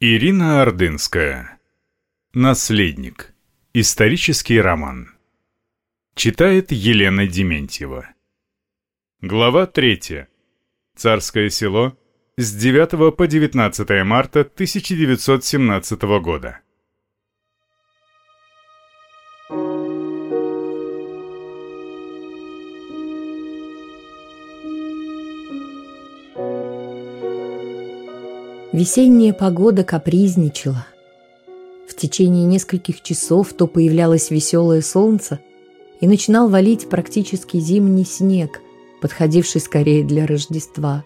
Ирина Ордынская. Наследник. Исторический роман. Читает Елена Дементьева. Глава 3. Царское село. С 9 по 19 марта 1917 года. Весенняя погода капризничала. В течение нескольких часов то появлялось веселое солнце, и начинал валить практически зимний снег, подходивший скорее для Рождества,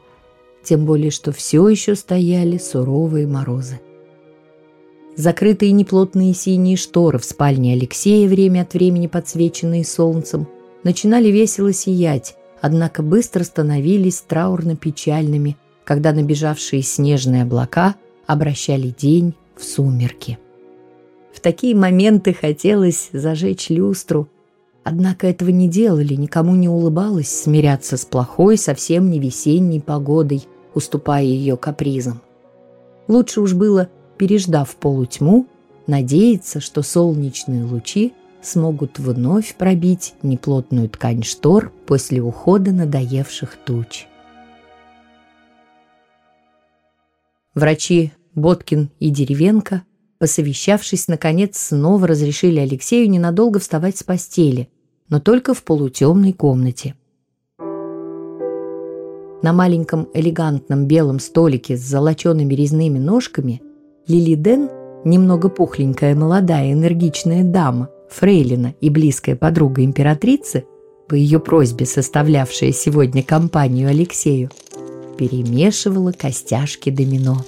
тем более что все еще стояли суровые морозы. Закрытые неплотные синие шторы в спальне Алексея, время от времени подсвеченные солнцем, начинали весело сиять, однако быстро становились траурно-печальными, когда набежавшие снежные облака обращали день в сумерки. В такие моменты хотелось зажечь люстру, однако этого не делали, никому не улыбалось смиряться с плохой, совсем не весенней погодой, уступая ее капризам. Лучше уж было, переждав полутьму, надеяться, что солнечные лучи смогут вновь пробить неплотную ткань штор после ухода надоевших туч. Врачи Боткин и Деревенко, посовещавшись, наконец снова разрешили Алексею ненадолго вставать с постели, но только в полутемной комнате. На маленьком элегантном белом столике с золочеными резными ножками Лили Ден, немного пухленькая молодая энергичная дама, фрейлина и близкая подруга императрицы, по ее просьбе составлявшая сегодня компанию Алексею, перемешивала костяшки домино.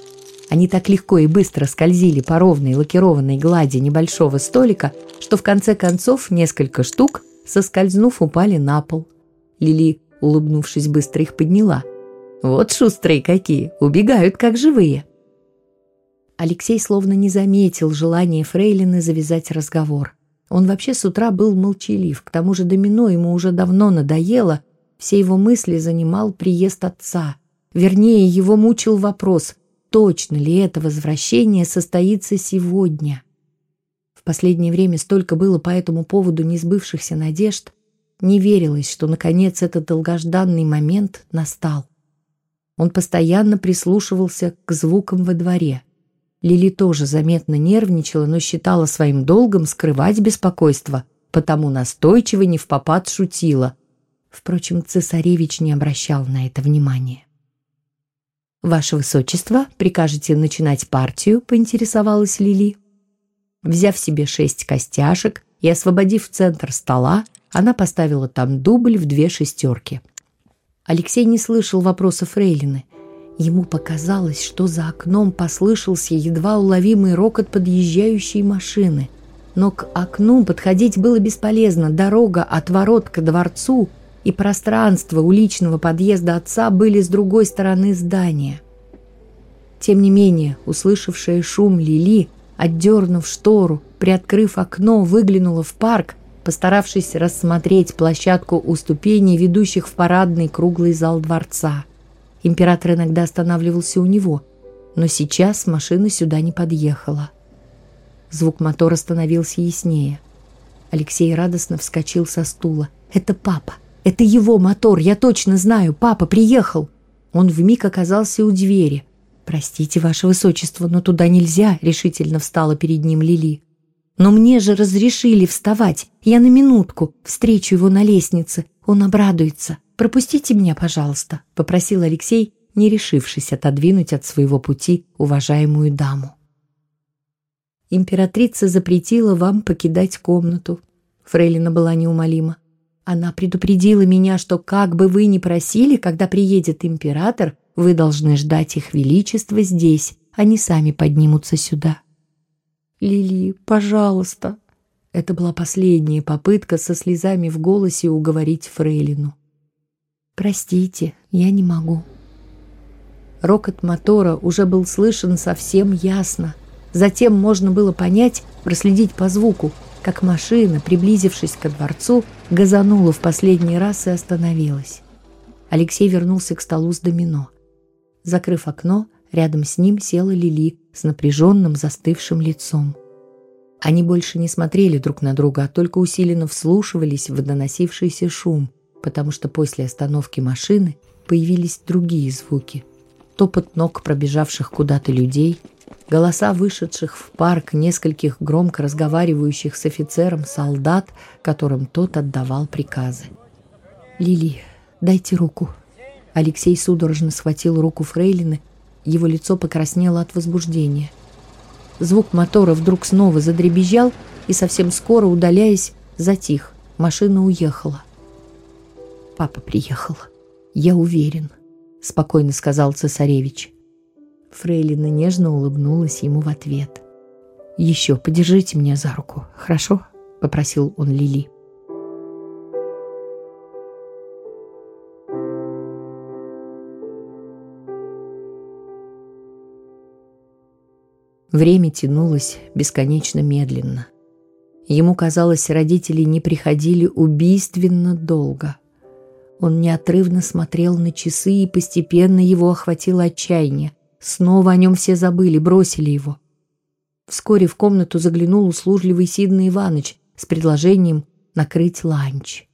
Они так легко и быстро скользили по ровной лакированной глади небольшого столика, что в конце концов несколько штук, соскользнув, упали на пол. Лили, улыбнувшись, быстро их подняла. «Вот шустрые какие! Убегают, как живые!» Алексей словно не заметил желания Фрейлины завязать разговор. Он вообще с утра был молчалив, к тому же домино ему уже давно надоело, все его мысли занимал приезд отца – Вернее, его мучил вопрос, точно ли это возвращение состоится сегодня. В последнее время столько было по этому поводу несбывшихся надежд, не верилось, что наконец этот долгожданный момент настал. Он постоянно прислушивался к звукам во дворе. Лили тоже заметно нервничала, но считала своим долгом скрывать беспокойство, потому настойчиво не в попад шутила. Впрочем, цесаревич не обращал на это внимания. «Ваше Высочество, прикажете начинать партию?» – поинтересовалась Лили. Взяв себе шесть костяшек и освободив центр стола, она поставила там дубль в две шестерки. Алексей не слышал вопроса Фрейлины. Ему показалось, что за окном послышался едва уловимый рокот подъезжающей машины. Но к окну подходить было бесполезно. Дорога от ворот к дворцу – и пространство у личного подъезда отца были с другой стороны здания. Тем не менее, услышавшая шум Лили, отдернув штору, приоткрыв окно, выглянула в парк, постаравшись рассмотреть площадку у ступеней, ведущих в парадный круглый зал дворца. Император иногда останавливался у него, но сейчас машина сюда не подъехала. Звук мотора становился яснее. Алексей радостно вскочил со стула. «Это папа! Это его мотор, я точно знаю. Папа приехал. Он вмиг оказался у двери. «Простите, ваше высочество, но туда нельзя», — решительно встала перед ним Лили. «Но мне же разрешили вставать. Я на минутку встречу его на лестнице. Он обрадуется. Пропустите меня, пожалуйста», — попросил Алексей, не решившись отодвинуть от своего пути уважаемую даму. «Императрица запретила вам покидать комнату», — Фрейлина была неумолима. Она предупредила меня, что как бы вы ни просили, когда приедет император, вы должны ждать их величества здесь, они сами поднимутся сюда. Лили, пожалуйста. Это была последняя попытка со слезами в голосе уговорить Фрейлину. Простите, я не могу. Рокот мотора уже был слышен совсем ясно. Затем можно было понять, проследить по звуку, как машина, приблизившись ко дворцу, газанула в последний раз и остановилась. Алексей вернулся к столу с домино. Закрыв окно, Рядом с ним села Лили с напряженным застывшим лицом. Они больше не смотрели друг на друга, а только усиленно вслушивались в доносившийся шум, потому что после остановки машины появились другие звуки. Топот ног пробежавших куда-то людей, голоса вышедших в парк нескольких громко разговаривающих с офицером солдат, которым тот отдавал приказы. «Лили, дайте руку». Алексей судорожно схватил руку Фрейлины, его лицо покраснело от возбуждения. Звук мотора вдруг снова задребезжал и совсем скоро, удаляясь, затих. Машина уехала. «Папа приехал. Я уверен», — спокойно сказал цесаревич. Фрейлина нежно улыбнулась ему в ответ. «Еще подержите меня за руку, хорошо?» — попросил он Лили. Время тянулось бесконечно медленно. Ему казалось, родители не приходили убийственно долго. Он неотрывно смотрел на часы, и постепенно его охватило отчаяние. Снова о нем все забыли, бросили его. Вскоре в комнату заглянул услужливый Сидный Иваныч с предложением накрыть ланч.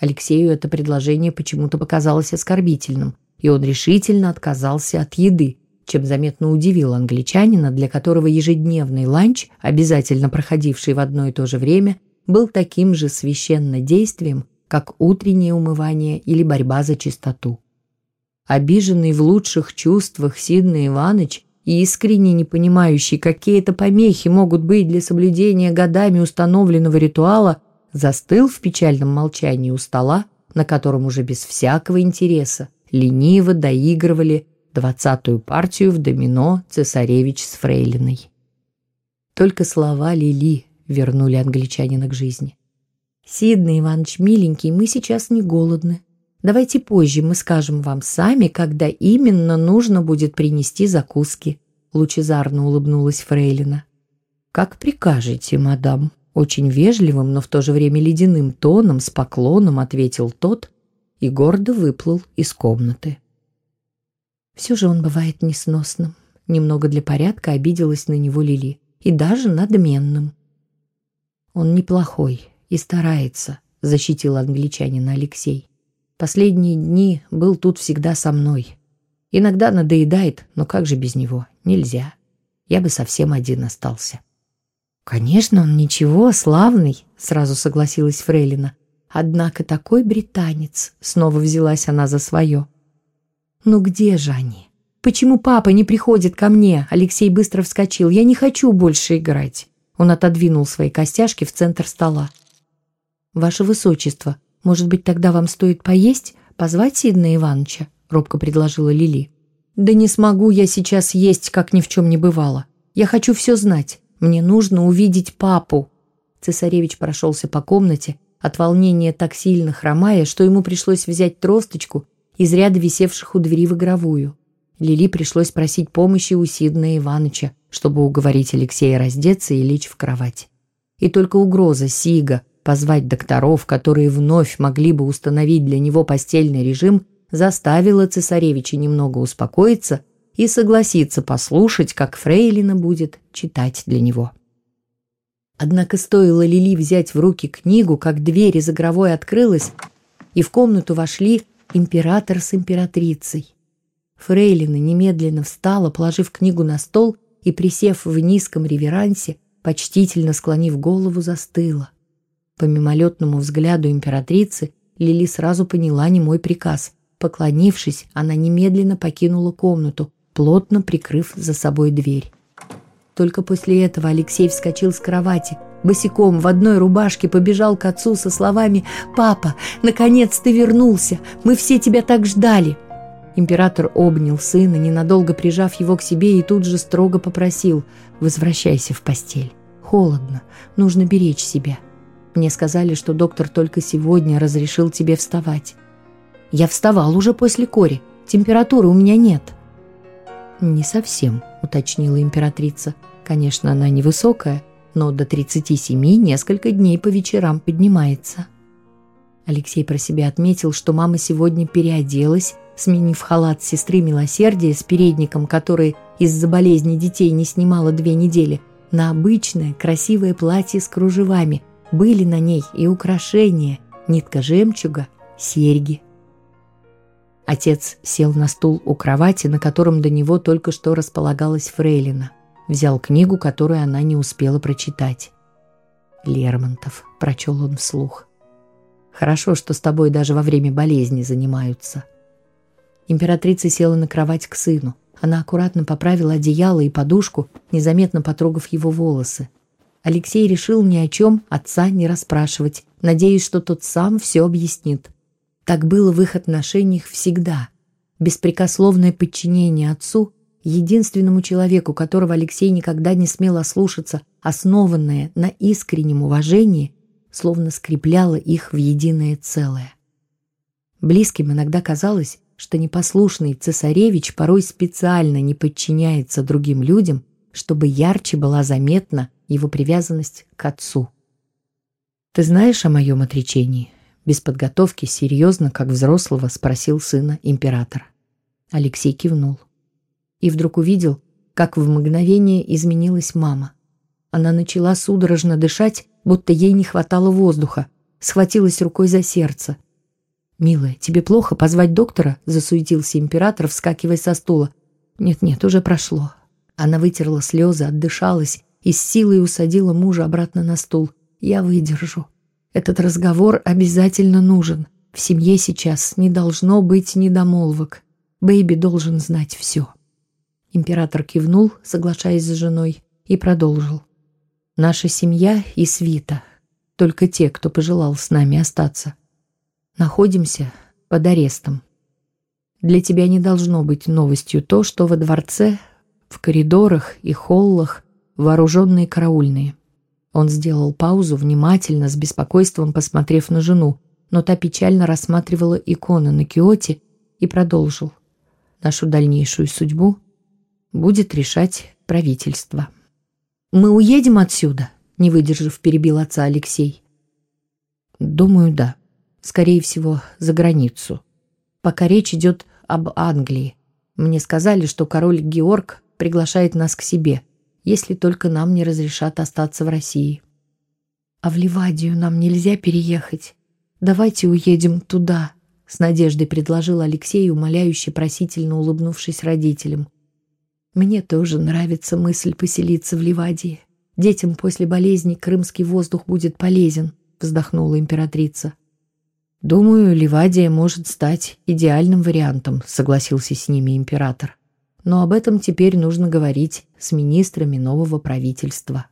Алексею это предложение почему-то показалось оскорбительным, и он решительно отказался от еды, чем заметно удивил англичанина, для которого ежедневный ланч, обязательно проходивший в одно и то же время, был таким же священным действием, как утреннее умывание или борьба за чистоту. Обиженный в лучших чувствах Сидный Иваныч и искренне не понимающий, какие это помехи могут быть для соблюдения годами установленного ритуала, застыл в печальном молчании у стола, на котором уже без всякого интереса лениво доигрывали двадцатую партию в домино цесаревич с фрейлиной. Только слова Лили вернули англичанина к жизни. «Сидный Иванович, миленький, мы сейчас не голодны. Давайте позже мы скажем вам сами, когда именно нужно будет принести закуски», лучезарно улыбнулась Фрейлина. «Как прикажете, мадам?» Очень вежливым, но в то же время ледяным тоном с поклоном ответил тот и гордо выплыл из комнаты. Все же он бывает несносным. Немного для порядка обиделась на него Лили. И даже надменным. Он неплохой и старается, защитил англичанина Алексей. Последние дни был тут всегда со мной. Иногда надоедает, но как же без него? Нельзя. Я бы совсем один остался. Конечно, он ничего, славный, сразу согласилась Фрейлина. Однако такой британец, снова взялась она за свое. «Ну где же они? Почему папа не приходит ко мне?» Алексей быстро вскочил. «Я не хочу больше играть». Он отодвинул свои костяшки в центр стола. «Ваше Высочество, может быть, тогда вам стоит поесть? Позвать Сидна Ивановича?» робко предложила Лили. «Да не смогу я сейчас есть, как ни в чем не бывало. Я хочу все знать. Мне нужно увидеть папу». Цесаревич прошелся по комнате, от волнения так сильно хромая, что ему пришлось взять тросточку из ряда висевших у двери в игровую. Лили пришлось просить помощи у Сидна Иваныча, чтобы уговорить Алексея раздеться и лечь в кровать. И только угроза Сига позвать докторов, которые вновь могли бы установить для него постельный режим, заставила цесаревича немного успокоиться и согласиться послушать, как Фрейлина будет читать для него. Однако стоило Лили взять в руки книгу, как дверь из игровой открылась, и в комнату вошли император с императрицей. Фрейлина немедленно встала, положив книгу на стол и, присев в низком реверансе, почтительно склонив голову, застыла. По мимолетному взгляду императрицы Лили сразу поняла не мой приказ. Поклонившись, она немедленно покинула комнату, плотно прикрыв за собой дверь. Только после этого Алексей вскочил с кровати, босиком в одной рубашке побежал к отцу со словами «Папа, наконец ты вернулся! Мы все тебя так ждали!» Император обнял сына, ненадолго прижав его к себе, и тут же строго попросил «Возвращайся в постель. Холодно, нужно беречь себя. Мне сказали, что доктор только сегодня разрешил тебе вставать. Я вставал уже после кори, температуры у меня нет». «Не совсем», — уточнила императрица. «Конечно, она невысокая, но до 37 несколько дней по вечерам поднимается. Алексей про себя отметил, что мама сегодня переоделась сменив халат сестры милосердия с передником, который из-за болезни детей не снимала две недели, на обычное красивое платье с кружевами. Были на ней и украшения, нитка жемчуга, серьги. Отец сел на стул у кровати, на котором до него только что располагалась Фрейлина. Взял книгу, которую она не успела прочитать. «Лермонтов», — прочел он вслух. «Хорошо, что с тобой даже во время болезни занимаются». Императрица села на кровать к сыну. Она аккуратно поправила одеяло и подушку, незаметно потрогав его волосы. Алексей решил ни о чем отца не расспрашивать, надеясь, что тот сам все объяснит. Так было в их отношениях всегда. Беспрекословное подчинение отцу, единственному человеку, которого Алексей никогда не смел ослушаться, основанное на искреннем уважении, словно скрепляло их в единое целое. Близким иногда казалось, что непослушный цесаревич порой специально не подчиняется другим людям, чтобы ярче была заметна его привязанность к отцу. «Ты знаешь о моем отречении?» Без подготовки, серьезно, как взрослого, спросил сына император. Алексей кивнул. И вдруг увидел, как в мгновение изменилась мама. Она начала судорожно дышать, будто ей не хватало воздуха, схватилась рукой за сердце. «Милая, тебе плохо позвать доктора?» – засуетился император, вскакивая со стула. «Нет-нет, уже прошло». Она вытерла слезы, отдышалась и с силой усадила мужа обратно на стул. «Я выдержу». Этот разговор обязательно нужен. В семье сейчас не должно быть недомолвок. Бэйби должен знать все. Император кивнул, соглашаясь с женой, и продолжил. Наша семья и свита. Только те, кто пожелал с нами остаться. Находимся под арестом. Для тебя не должно быть новостью то, что во дворце, в коридорах и холлах вооруженные караульные – он сделал паузу, внимательно, с беспокойством посмотрев на жену, но та печально рассматривала иконы на киоте и продолжил. Нашу дальнейшую судьбу будет решать правительство. «Мы уедем отсюда?» — не выдержав, перебил отца Алексей. «Думаю, да. Скорее всего, за границу. Пока речь идет об Англии. Мне сказали, что король Георг приглашает нас к себе — если только нам не разрешат остаться в России. А в Ливадию нам нельзя переехать. Давайте уедем туда, с надеждой предложил Алексей, умоляюще просительно улыбнувшись родителям. Мне тоже нравится мысль поселиться в Ливадии. Детям после болезни крымский воздух будет полезен, вздохнула императрица. Думаю, Ливадия может стать идеальным вариантом, согласился с ними император но об этом теперь нужно говорить с министрами нового правительства.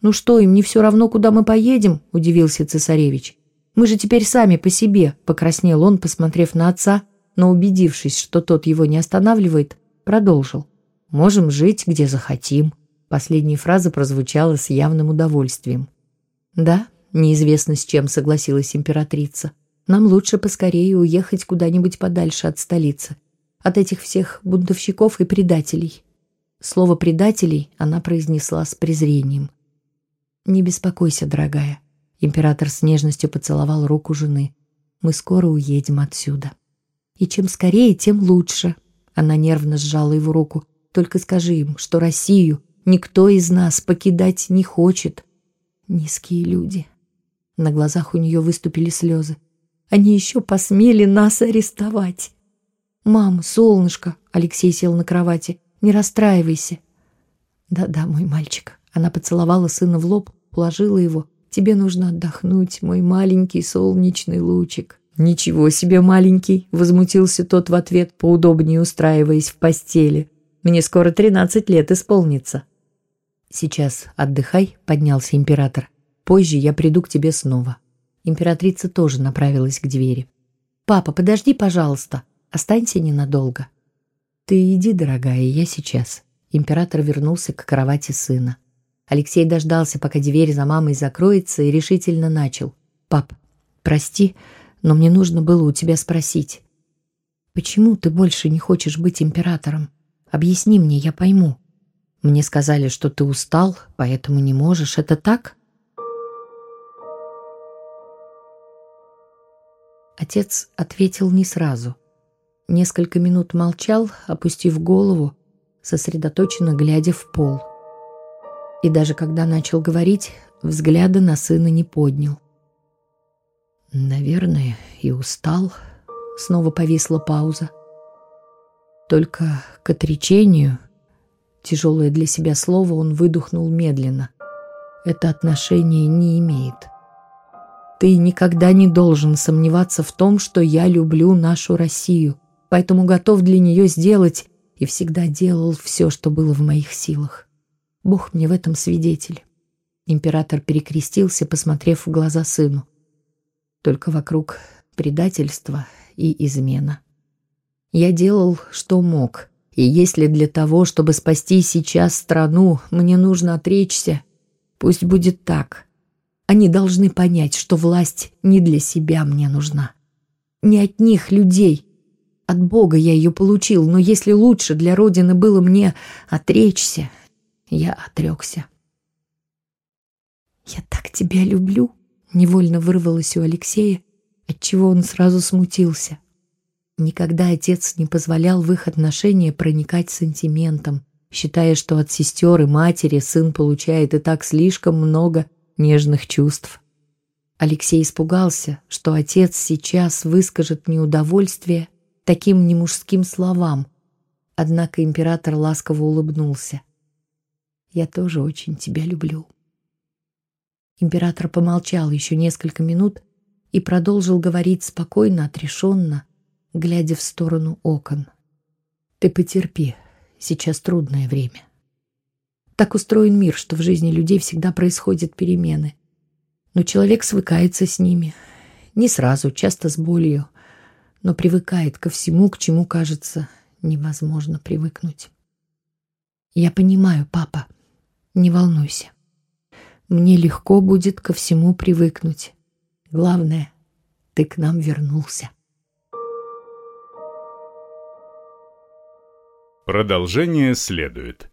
«Ну что, им не все равно, куда мы поедем?» – удивился цесаревич. «Мы же теперь сами по себе», – покраснел он, посмотрев на отца, но убедившись, что тот его не останавливает, продолжил. «Можем жить, где захотим». Последняя фраза прозвучала с явным удовольствием. «Да, неизвестно с чем согласилась императрица. Нам лучше поскорее уехать куда-нибудь подальше от столицы от этих всех бунтовщиков и предателей. Слово «предателей» она произнесла с презрением. «Не беспокойся, дорогая». Император с нежностью поцеловал руку жены. «Мы скоро уедем отсюда». «И чем скорее, тем лучше». Она нервно сжала его руку. «Только скажи им, что Россию никто из нас покидать не хочет». Низкие люди. На глазах у нее выступили слезы. Они еще посмели нас арестовать. «Мам, солнышко!» — Алексей сел на кровати. «Не расстраивайся!» «Да-да, мой мальчик!» Она поцеловала сына в лоб, уложила его. «Тебе нужно отдохнуть, мой маленький солнечный лучик!» «Ничего себе маленький!» — возмутился тот в ответ, поудобнее устраиваясь в постели. «Мне скоро тринадцать лет исполнится!» «Сейчас отдыхай», — поднялся император. «Позже я приду к тебе снова». Императрица тоже направилась к двери. «Папа, подожди, пожалуйста!» Останься ненадолго. Ты иди, дорогая, я сейчас. Император вернулся к кровати сына. Алексей дождался, пока дверь за мамой закроется, и решительно начал. «Пап, прости, но мне нужно было у тебя спросить. Почему ты больше не хочешь быть императором? Объясни мне, я пойму. Мне сказали, что ты устал, поэтому не можешь. Это так?» Отец ответил не сразу – несколько минут молчал, опустив голову, сосредоточенно глядя в пол. И даже когда начал говорить, взгляда на сына не поднял. «Наверное, и устал», — снова повисла пауза. Только к отречению, тяжелое для себя слово, он выдохнул медленно. Это отношение не имеет. Ты никогда не должен сомневаться в том, что я люблю нашу Россию, поэтому готов для нее сделать и всегда делал все, что было в моих силах. Бог мне в этом свидетель. Император перекрестился, посмотрев в глаза сыну. Только вокруг предательство и измена. Я делал, что мог, и если для того, чтобы спасти сейчас страну, мне нужно отречься, пусть будет так. Они должны понять, что власть не для себя мне нужна. Не от них, людей. От Бога я ее получил, но если лучше для Родины было мне отречься, я отрекся. «Я так тебя люблю!» — невольно вырвалось у Алексея, отчего он сразу смутился. Никогда отец не позволял в их отношения проникать сантиментом, считая, что от сестер и матери сын получает и так слишком много нежных чувств. Алексей испугался, что отец сейчас выскажет неудовольствие таким немужским словам, однако император ласково улыбнулся. «Я тоже очень тебя люблю». Император помолчал еще несколько минут и продолжил говорить спокойно, отрешенно, глядя в сторону окон. «Ты потерпи, сейчас трудное время. Так устроен мир, что в жизни людей всегда происходят перемены. Но человек свыкается с ними. Не сразу, часто с болью, но привыкает ко всему, к чему, кажется, невозможно привыкнуть. Я понимаю, папа, не волнуйся. Мне легко будет ко всему привыкнуть. Главное, ты к нам вернулся. Продолжение следует.